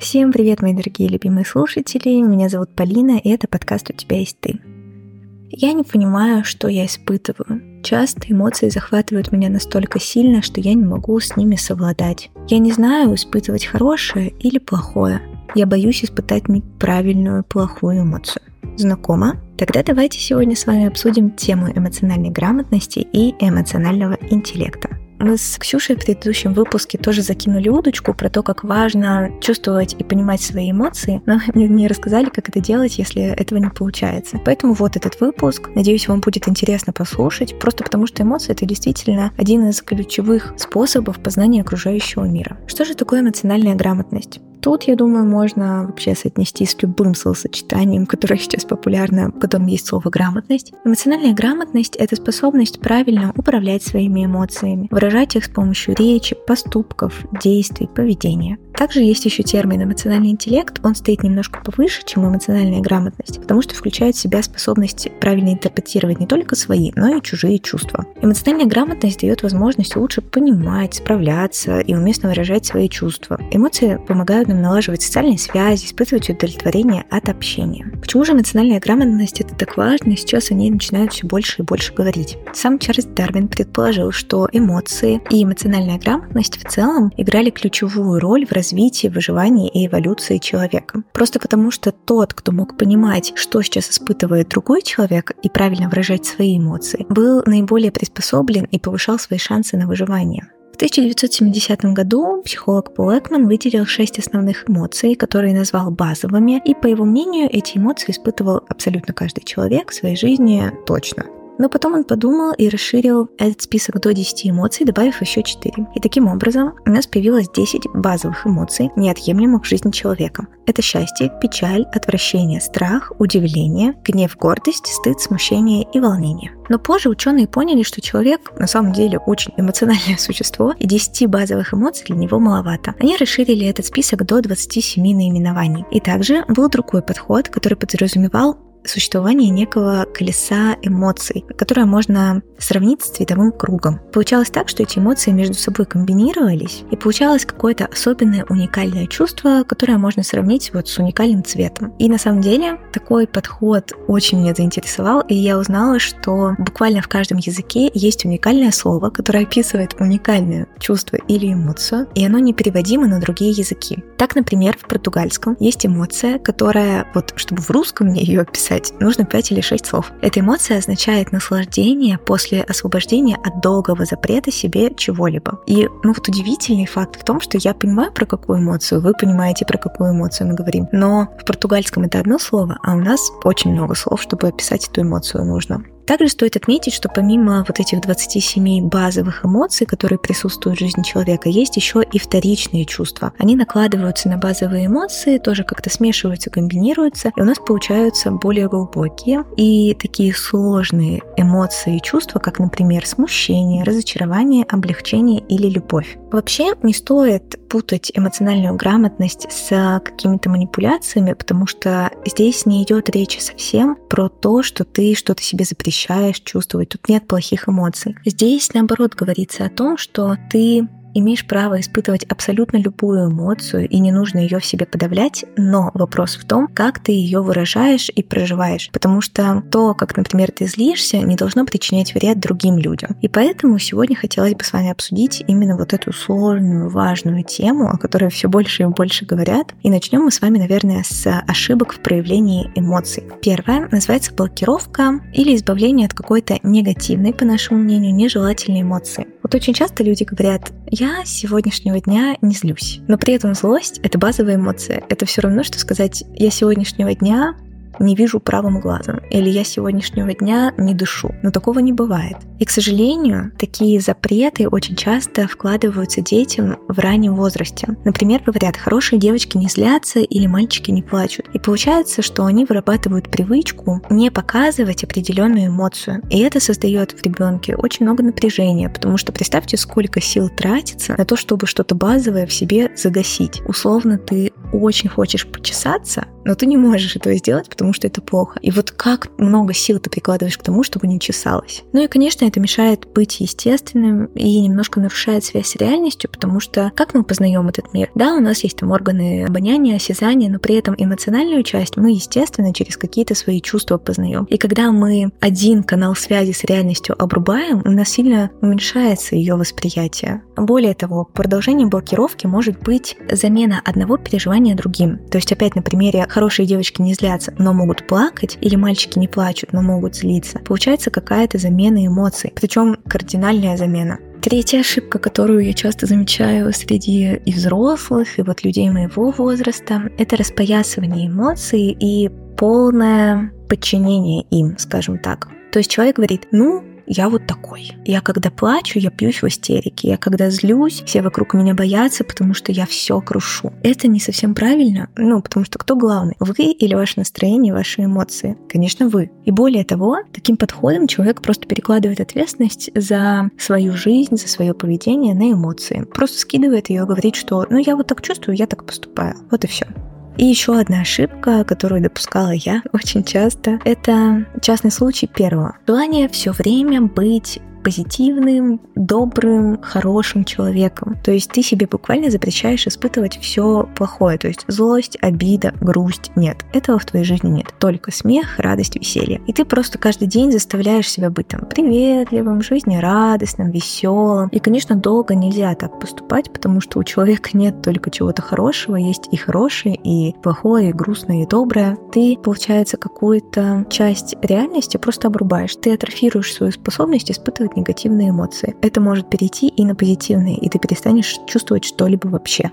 Всем привет, мои дорогие любимые слушатели. Меня зовут Полина, и это подкаст «У тебя есть ты». Я не понимаю, что я испытываю. Часто эмоции захватывают меня настолько сильно, что я не могу с ними совладать. Я не знаю, испытывать хорошее или плохое. Я боюсь испытать неправильную, плохую эмоцию. Знакомо? Тогда давайте сегодня с вами обсудим тему эмоциональной грамотности и эмоционального интеллекта. Мы с Ксюшей в предыдущем выпуске тоже закинули удочку про то, как важно чувствовать и понимать свои эмоции, но не рассказали, как это делать, если этого не получается. Поэтому вот этот выпуск. Надеюсь, вам будет интересно послушать, просто потому что эмоции — это действительно один из ключевых способов познания окружающего мира. Что же такое эмоциональная грамотность? Тут, я думаю, можно вообще соотнести с любым словосочетанием, которое сейчас популярно, потом есть слово «грамотность». Эмоциональная грамотность — это способность правильно управлять своими эмоциями, выражать их с помощью речи, поступков, действий, поведения. Также есть еще термин эмоциональный интеллект, он стоит немножко повыше, чем эмоциональная грамотность, потому что включает в себя способность правильно интерпретировать не только свои, но и чужие чувства. Эмоциональная грамотность дает возможность лучше понимать, справляться и уместно выражать свои чувства. Эмоции помогают нам налаживать социальные связи, испытывать удовлетворение от общения. Почему же эмоциональная грамотность это так важно, и сейчас о ней начинают все больше и больше говорить? Сам Чарльз Дарвин предположил, что эмоции и эмоциональная грамотность в целом играли ключевую роль в развитии, выживании и эволюции человека. Просто потому, что тот, кто мог понимать, что сейчас испытывает другой человек и правильно выражать свои эмоции, был наиболее приспособлен и повышал свои шансы на выживание. 1970 году психолог Пол Экман выделил шесть основных эмоций, которые назвал базовыми, и по его мнению эти эмоции испытывал абсолютно каждый человек в своей жизни точно. Но потом он подумал и расширил этот список до 10 эмоций, добавив еще 4. И таким образом у нас появилось 10 базовых эмоций, неотъемлемых в жизни человека. Это счастье, печаль, отвращение, страх, удивление, гнев, гордость, стыд, смущение и волнение. Но позже ученые поняли, что человек на самом деле очень эмоциональное существо, и 10 базовых эмоций для него маловато. Они расширили этот список до 27 наименований. И также был другой подход, который подразумевал существование некого колеса эмоций, которое можно сравнить с цветовым кругом. Получалось так, что эти эмоции между собой комбинировались, и получалось какое-то особенное уникальное чувство, которое можно сравнить вот с уникальным цветом. И на самом деле такой подход очень меня заинтересовал, и я узнала, что буквально в каждом языке есть уникальное слово, которое описывает уникальное чувство или эмоцию, и оно не переводимо на другие языки. Так, например, в португальском есть эмоция, которая, вот чтобы в русском мне ее описать, описать, нужно 5 или 6 слов. Эта эмоция означает наслаждение после освобождения от долгого запрета себе чего-либо. И ну вот удивительный факт в том, что я понимаю, про какую эмоцию, вы понимаете, про какую эмоцию мы говорим. Но в португальском это одно слово, а у нас очень много слов, чтобы описать эту эмоцию нужно. Также стоит отметить, что помимо вот этих 27 базовых эмоций, которые присутствуют в жизни человека, есть еще и вторичные чувства. Они накладываются на базовые эмоции, тоже как-то смешиваются, комбинируются, и у нас получаются более глубокие и такие сложные эмоции и чувства, как, например, смущение, разочарование, облегчение или любовь. Вообще не стоит путать эмоциональную грамотность с какими-то манипуляциями, потому что здесь не идет речь совсем про то, что ты что-то себе запрещаешь чувствовать. Тут нет плохих эмоций. Здесь, наоборот, говорится о том, что ты имеешь право испытывать абсолютно любую эмоцию, и не нужно ее в себе подавлять, но вопрос в том, как ты ее выражаешь и проживаешь, потому что то, как, например, ты злишься, не должно причинять вред другим людям. И поэтому сегодня хотелось бы с вами обсудить именно вот эту сложную, важную тему, о которой все больше и больше говорят. И начнем мы с вами, наверное, с ошибок в проявлении эмоций. Первое называется блокировка или избавление от какой-то негативной, по нашему мнению, нежелательной эмоции. Вот очень часто люди говорят, я с сегодняшнего дня не злюсь. Но при этом злость — это базовая эмоция. Это все равно, что сказать, я сегодняшнего дня не вижу правым глазом, или я сегодняшнего дня не дышу. Но такого не бывает. И, к сожалению, такие запреты очень часто вкладываются детям в раннем возрасте. Например, говорят, хорошие девочки не злятся или мальчики не плачут. И получается, что они вырабатывают привычку не показывать определенную эмоцию. И это создает в ребенке очень много напряжения, потому что представьте, сколько сил тратится на то, чтобы что-то базовое в себе загасить. Условно, ты очень хочешь почесаться, но ты не можешь этого сделать, потому что это плохо. И вот как много сил ты прикладываешь к тому, чтобы не чесалось. Ну и, конечно, это мешает быть естественным и немножко нарушает связь с реальностью, потому что как мы познаем этот мир? Да, у нас есть там органы обоняния, осязания, но при этом эмоциональную часть мы, естественно, через какие-то свои чувства познаем. И когда мы один канал связи с реальностью обрубаем, у нас сильно уменьшается ее восприятие. Более того, продолжением блокировки может быть замена одного переживания другим. То есть опять на примере хорошие девочки не злятся, но могут плакать, или мальчики не плачут, но могут злиться. Получается какая-то замена эмоций, причем кардинальная замена. Третья ошибка, которую я часто замечаю среди и взрослых, и вот людей моего возраста, это распоясывание эмоций и полное подчинение им, скажем так. То есть человек говорит, ну, я вот такой. Я когда плачу, я пьюсь в истерике. Я когда злюсь, все вокруг меня боятся, потому что я все крушу. Это не совсем правильно, ну, потому что кто главный? Вы или ваше настроение, ваши эмоции? Конечно, вы. И более того, таким подходом человек просто перекладывает ответственность за свою жизнь, за свое поведение на эмоции. Просто скидывает ее, говорит, что ну я вот так чувствую, я так поступаю. Вот и все. И еще одна ошибка, которую допускала я очень часто, это частный случай первого. Желание все время быть позитивным, добрым, хорошим человеком. То есть ты себе буквально запрещаешь испытывать все плохое, то есть злость, обида, грусть. Нет, этого в твоей жизни нет. Только смех, радость, веселье. И ты просто каждый день заставляешь себя быть там приветливым, жизнерадостным, веселым. И, конечно, долго нельзя так поступать, потому что у человека нет только чего-то хорошего, есть и хорошее, и плохое, и грустное, и доброе. Ты, получается, какую-то часть реальности просто обрубаешь. Ты атрофируешь свою способность испытывать испытывать негативные эмоции. Это может перейти и на позитивные, и ты перестанешь чувствовать что-либо вообще.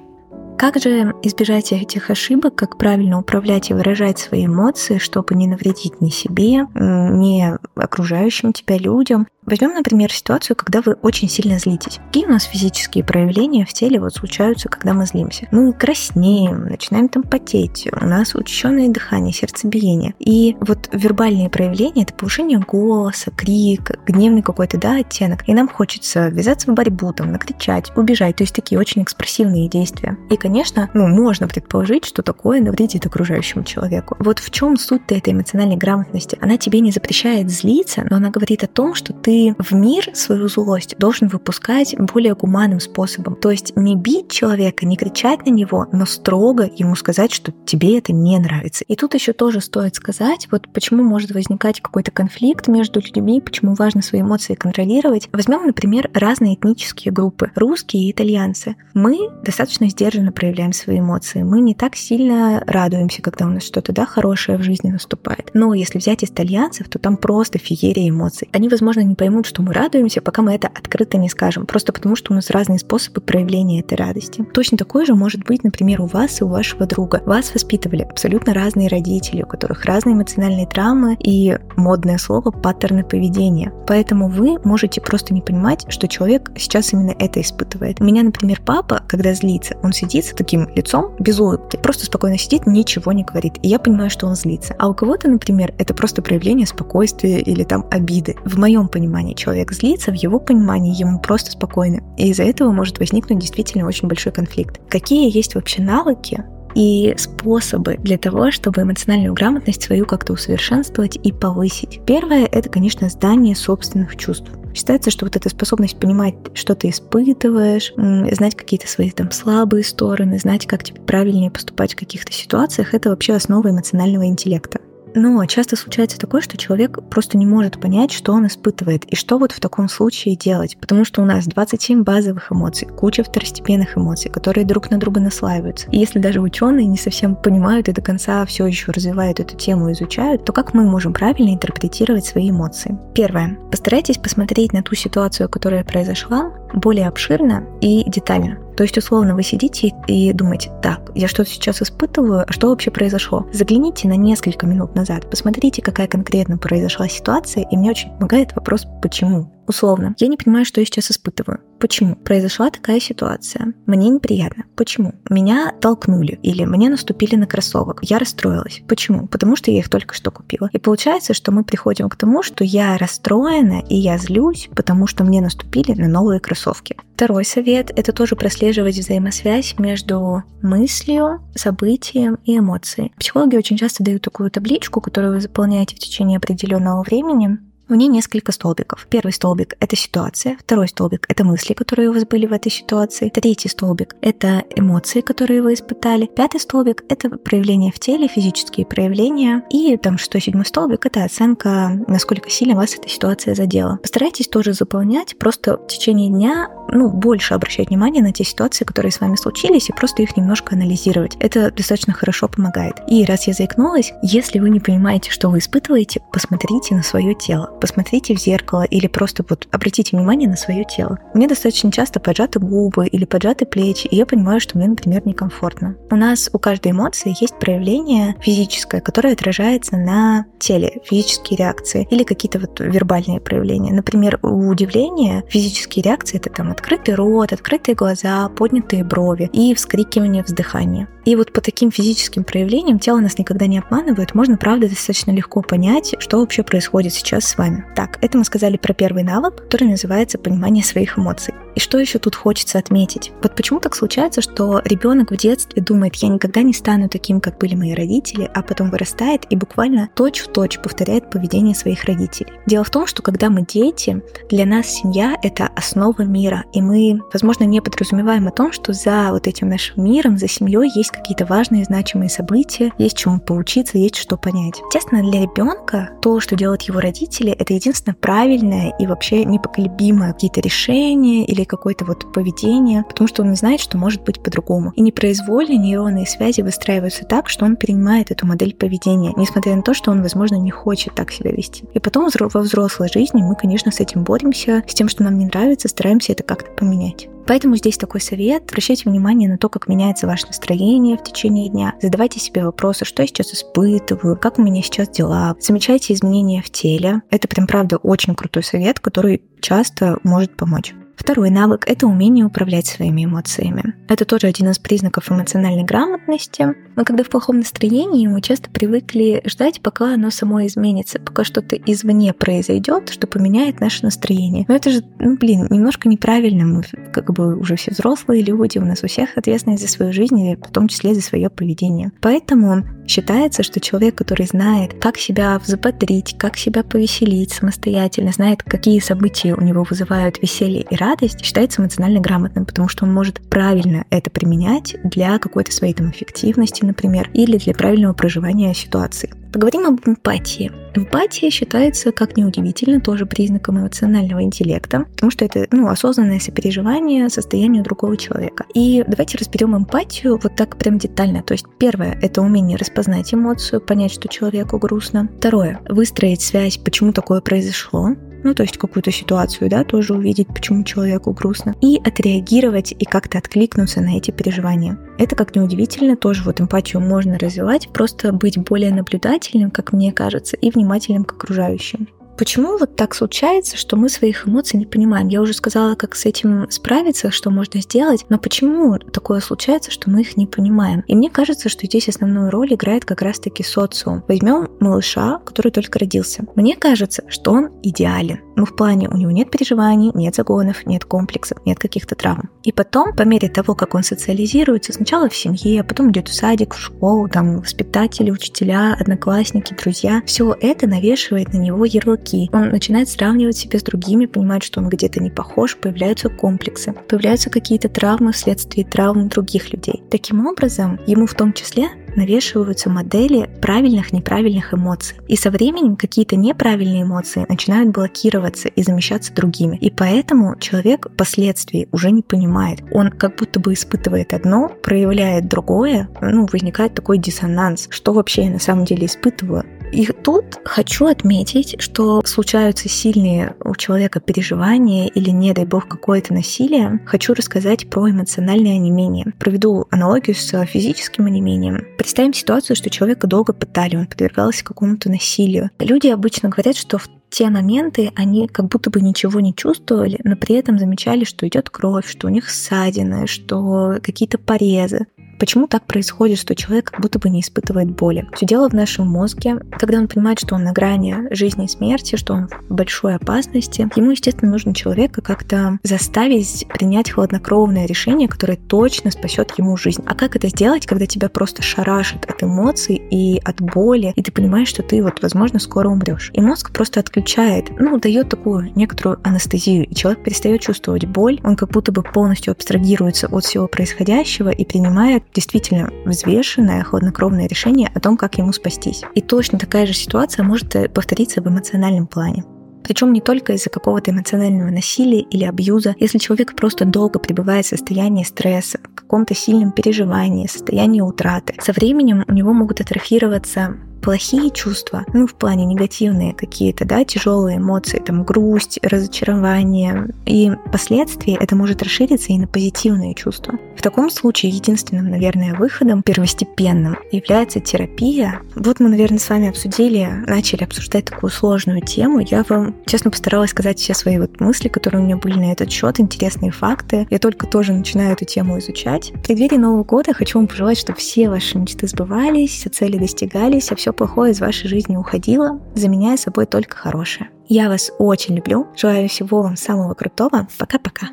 Как же избежать этих ошибок, как правильно управлять и выражать свои эмоции, чтобы не навредить ни себе, ни окружающим тебя людям, Возьмем, например, ситуацию, когда вы очень сильно злитесь. Какие у нас физические проявления в теле вот случаются, когда мы злимся? Мы краснеем, начинаем там потеть, у нас учащенное дыхание, сердцебиение. И вот вербальные проявления — это повышение голоса, крик, гневный какой-то, да, оттенок. И нам хочется ввязаться в борьбу, там, накричать, убежать. То есть такие очень экспрессивные действия. И, конечно, ну, можно предположить, что такое навредит окружающему человеку. Вот в чем суть этой эмоциональной грамотности? Она тебе не запрещает злиться, но она говорит о том, что ты в мир свою злость должен выпускать более гуманным способом. То есть не бить человека, не кричать на него, но строго ему сказать, что тебе это не нравится. И тут еще тоже стоит сказать, вот почему может возникать какой-то конфликт между людьми, почему важно свои эмоции контролировать. Возьмем, например, разные этнические группы, русские и итальянцы. Мы достаточно сдержанно проявляем свои эмоции. Мы не так сильно радуемся, когда у нас что-то да, хорошее в жизни наступает. Но если взять итальянцев, то там просто феерия эмоций. Они, возможно, не поймут, что мы радуемся, пока мы это открыто не скажем, просто потому что у нас разные способы проявления этой радости. Точно такой же может быть, например, у вас и у вашего друга. Вас воспитывали абсолютно разные родители, у которых разные эмоциональные травмы и модное слово паттерны поведения. Поэтому вы можете просто не понимать, что человек сейчас именно это испытывает. У меня, например, папа, когда злится, он сидит с таким лицом без улыбки, просто спокойно сидит, ничего не говорит. И я понимаю, что он злится. А у кого-то, например, это просто проявление спокойствия или там обиды. В моем понимании человек злится, в его понимании ему просто спокойно. И из-за этого может возникнуть действительно очень большой конфликт. Какие есть вообще навыки, и способы для того, чтобы эмоциональную грамотность свою как-то усовершенствовать и повысить. Первое — это, конечно, здание собственных чувств. Считается, что вот эта способность понимать, что ты испытываешь, знать какие-то свои там слабые стороны, знать, как тебе правильнее поступать в каких-то ситуациях, это вообще основа эмоционального интеллекта. Но часто случается такое, что человек просто не может понять, что он испытывает, и что вот в таком случае делать, потому что у нас 27 базовых эмоций, куча второстепенных эмоций, которые друг на друга наслаиваются. И если даже ученые не совсем понимают и до конца все еще развивают эту тему, изучают, то как мы можем правильно интерпретировать свои эмоции? Первое. Постарайтесь посмотреть на ту ситуацию, которая произошла, более обширно и детально. То есть, условно, вы сидите и думаете, так, я что-то сейчас испытываю, а что вообще произошло? Загляните на несколько минут назад, посмотрите, какая конкретно произошла ситуация, и мне очень помогает вопрос «почему?». Условно, я не понимаю, что я сейчас испытываю. Почему? Произошла такая ситуация. Мне неприятно. Почему? Меня толкнули или мне наступили на кроссовок. Я расстроилась. Почему? Потому что я их только что купила. И получается, что мы приходим к тому, что я расстроена и я злюсь, потому что мне наступили на новые кроссовки. Второй совет — это тоже прослеживать взаимосвязь между мыслью, событием и эмоцией. Психологи очень часто дают такую табличку, которую вы заполняете в течение определенного времени, в ней несколько столбиков. Первый столбик — это ситуация, второй столбик — это мысли, которые у вас были в этой ситуации, третий столбик — это эмоции, которые вы испытали, пятый столбик — это проявления в теле, физические проявления, и там шестой, седьмой столбик — это оценка, насколько сильно вас эта ситуация задела. Постарайтесь тоже заполнять, просто в течение дня ну, больше обращать внимание на те ситуации, которые с вами случились, и просто их немножко анализировать. Это достаточно хорошо помогает. И раз я заикнулась, если вы не понимаете, что вы испытываете, посмотрите на свое тело посмотрите в зеркало или просто вот обратите внимание на свое тело. Мне достаточно часто поджаты губы или поджаты плечи, и я понимаю, что мне, например, некомфортно. У нас у каждой эмоции есть проявление физическое, которое отражается на теле, физические реакции или какие-то вот вербальные проявления. Например, у удивления физические реакции это там открытый рот, открытые глаза, поднятые брови и вскрикивание, вздыхание. И вот по таким физическим проявлениям тело нас никогда не обманывает, можно, правда, достаточно легко понять, что вообще происходит сейчас с вами. Так, это мы сказали про первый навык, который называется понимание своих эмоций. И что еще тут хочется отметить? Вот почему так случается, что ребенок в детстве думает, я никогда не стану таким, как были мои родители, а потом вырастает и буквально точь-в-точь повторяет поведение своих родителей. Дело в том, что когда мы дети, для нас семья — это основа мира, и мы, возможно, не подразумеваем о том, что за вот этим нашим миром, за семьей есть какие-то важные, значимые события, есть чему поучиться, есть что понять. Естественно, для ребенка то, что делают его родители, это единственное правильное и вообще непоколебимое какие-то решения или какое-то вот поведение, потому что он знает, что может быть по-другому. И непроизвольно нейронные связи выстраиваются так, что он принимает эту модель поведения, несмотря на то, что он, возможно, не хочет так себя вести. И потом во взрослой жизни мы, конечно, с этим боремся, с тем, что нам не нравится, стараемся это как-то поменять. Поэтому здесь такой совет. Обращайте внимание на то, как меняется ваше настроение в течение дня. Задавайте себе вопросы, что я сейчас испытываю, как у меня сейчас дела. Замечайте изменения в теле. Это прям правда очень крутой совет, который часто может помочь. Второй навык — это умение управлять своими эмоциями. Это тоже один из признаков эмоциональной грамотности. Но когда в плохом настроении, мы часто привыкли ждать, пока оно само изменится, пока что-то извне произойдет, что поменяет наше настроение. Но это же, ну блин, немножко неправильно. Мы как бы уже все взрослые люди, у нас у всех ответственность за свою жизнь, и в том числе за свое поведение. Поэтому считается, что человек, который знает, как себя взбодрить, как себя повеселить самостоятельно, знает, какие события у него вызывают веселье и радость, считается эмоционально грамотным, потому что он может правильно это применять для какой-то своей там эффективности, например, или для правильного проживания ситуации. Поговорим об эмпатии. Эмпатия считается, как неудивительно, тоже признаком эмоционального интеллекта, потому что это ну, осознанное сопереживание состоянию другого человека. И давайте разберем эмпатию вот так прям детально. То есть первое — это умение распознать эмоцию, понять, что человеку грустно. Второе — выстроить связь, почему такое произошло ну, то есть какую-то ситуацию, да, тоже увидеть, почему человеку грустно, и отреагировать и как-то откликнуться на эти переживания. Это, как ни удивительно, тоже вот эмпатию можно развивать, просто быть более наблюдательным, как мне кажется, и внимательным к окружающим. Почему вот так случается, что мы своих эмоций не понимаем? Я уже сказала, как с этим справиться, что можно сделать, но почему такое случается, что мы их не понимаем? И мне кажется, что здесь основную роль играет как раз-таки социум. Возьмем малыша, который только родился. Мне кажется, что он идеален. Ну, в плане, у него нет переживаний, нет загонов, нет комплексов, нет каких-то травм. И потом, по мере того, как он социализируется, сначала в семье, а потом идет в садик, в школу, там воспитатели, учителя, одноклассники, друзья, все это навешивает на него ярлык дураки. Он начинает сравнивать себя с другими, понимает, что он где-то не похож, появляются комплексы, появляются какие-то травмы вследствие травм других людей. Таким образом, ему в том числе навешиваются модели правильных, неправильных эмоций. И со временем какие-то неправильные эмоции начинают блокироваться и замещаться другими. И поэтому человек впоследствии уже не понимает. Он как будто бы испытывает одно, проявляет другое, ну, возникает такой диссонанс. Что вообще я на самом деле испытываю? И тут хочу отметить, что случаются сильные у человека переживания или, не дай бог, какое-то насилие. Хочу рассказать про эмоциональное онемение. Проведу аналогию с физическим онемением. Представим ситуацию, что человека долго пытали, он подвергался какому-то насилию. Люди обычно говорят, что в те моменты они как будто бы ничего не чувствовали, но при этом замечали, что идет кровь, что у них ссадины, что какие-то порезы. Почему так происходит, что человек как будто бы не испытывает боли? Все дело в нашем мозге. Когда он понимает, что он на грани жизни и смерти, что он в большой опасности, ему, естественно, нужно человека как-то заставить принять хладнокровное решение, которое точно спасет ему жизнь. А как это сделать, когда тебя просто шарашит от эмоций и от боли, и ты понимаешь, что ты вот, возможно, скоро умрешь. И мозг просто отключает, ну, дает такую некоторую анестезию, и человек перестает чувствовать боль, он как будто бы полностью абстрагируется от всего происходящего и принимает действительно взвешенное, хладнокровное решение о том, как ему спастись. И точно такая же ситуация может э, повториться в эмоциональном плане. Причем не только из-за какого-то эмоционального насилия или абьюза. Если человек просто долго пребывает в состоянии стресса, в каком-то сильном переживании, состоянии утраты, со временем у него могут атрофироваться плохие чувства, ну, в плане негативные какие-то, да, тяжелые эмоции, там, грусть, разочарование, и впоследствии это может расшириться и на позитивные чувства. В таком случае единственным, наверное, выходом, первостепенным, является терапия. Вот мы, наверное, с вами обсудили, начали обсуждать такую сложную тему. Я вам, честно, постаралась сказать все свои вот мысли, которые у меня были на этот счет, интересные факты. Я только тоже начинаю эту тему изучать. В преддверии Нового года хочу вам пожелать, чтобы все ваши мечты сбывались, все цели достигались, а все плохое из вашей жизни уходило, заменяя собой только хорошее. Я вас очень люблю. Желаю всего вам самого крутого. Пока-пока.